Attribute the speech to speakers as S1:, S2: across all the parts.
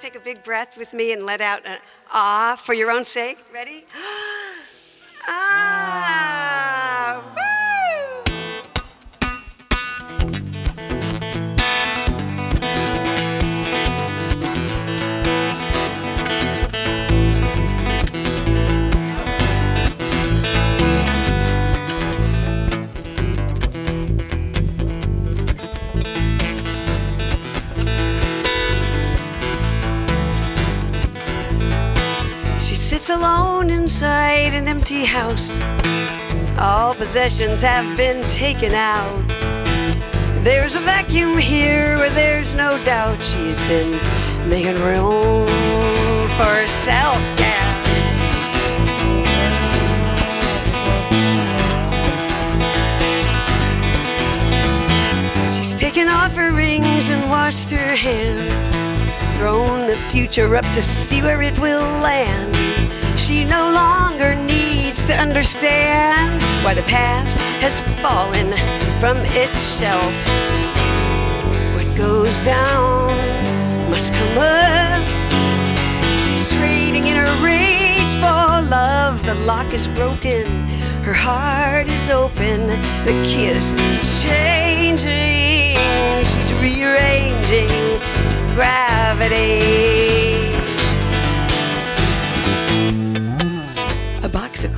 S1: take a big breath with me and let out an ah for your own sake? Ready? She sits alone inside an empty house. All possessions have been taken out. There's a vacuum here where there's no doubt she's been making room for herself. Yeah. She's taken off her rings and washed her hand thrown the future up to see where it will land. She no longer needs to understand why the past has fallen from its shelf. What goes down must come up. She's trading in her rage for love. The lock is broken, her heart is open. The key is changing. She's rearranging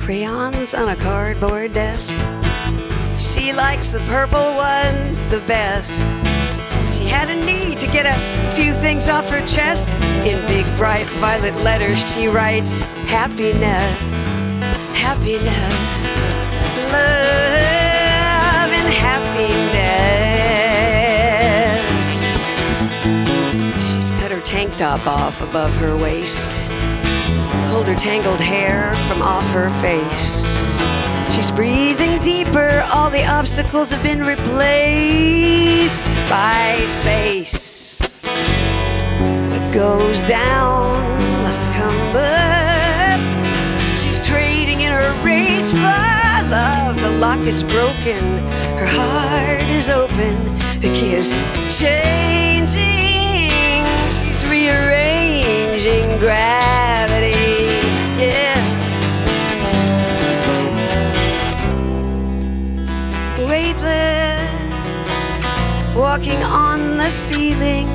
S1: crayons on a cardboard desk. She likes the purple ones the best. She had a need to get a few things off her chest. In big, bright violet letters, she writes happiness, happiness, love, and happiness. She's cut her tank top off above her waist, tangled hair from off her face. She's breathing deeper, all the obstacles have been replaced by space. What goes down must come up. She's trading in her rage for love. The lock is broken, her heart is open. The key is changing. Walking on the ceiling.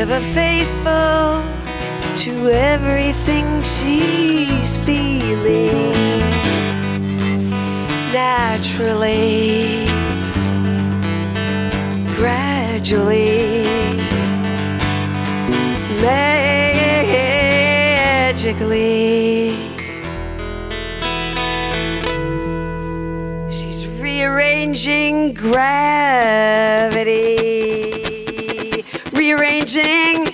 S1: Ever faithful to everything she's feeling. Naturally, gradually, magically. Rearranging gravity. Rearranging.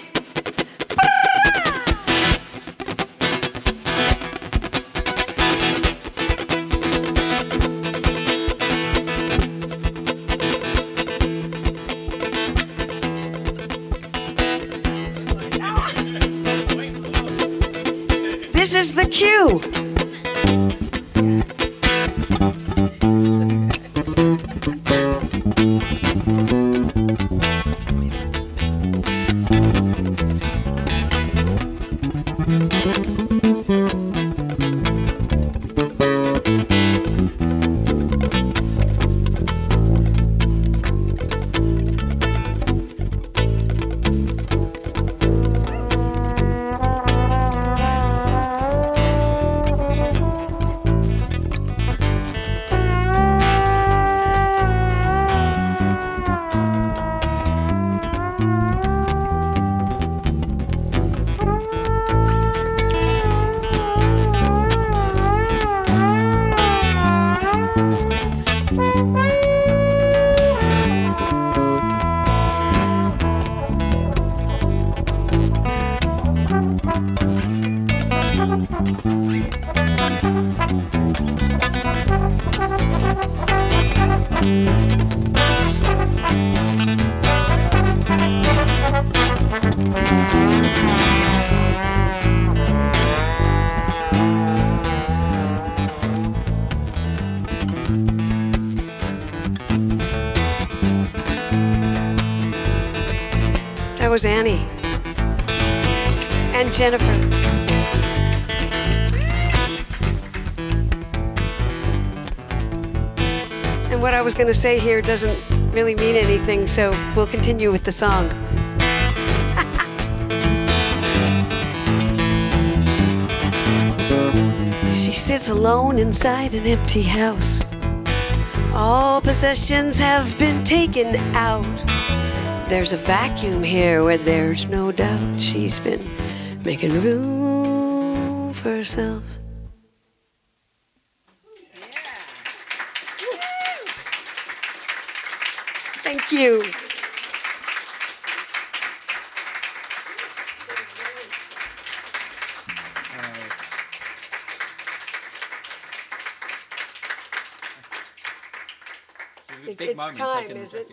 S1: This is the cue. That was Annie and Jennifer. What I was going to say here doesn't really mean anything, so we'll continue with the song. she sits alone inside an empty house. All possessions have been taken out. There's a vacuum here where there's no doubt she's been making room for herself. Thank you. It's time, is it?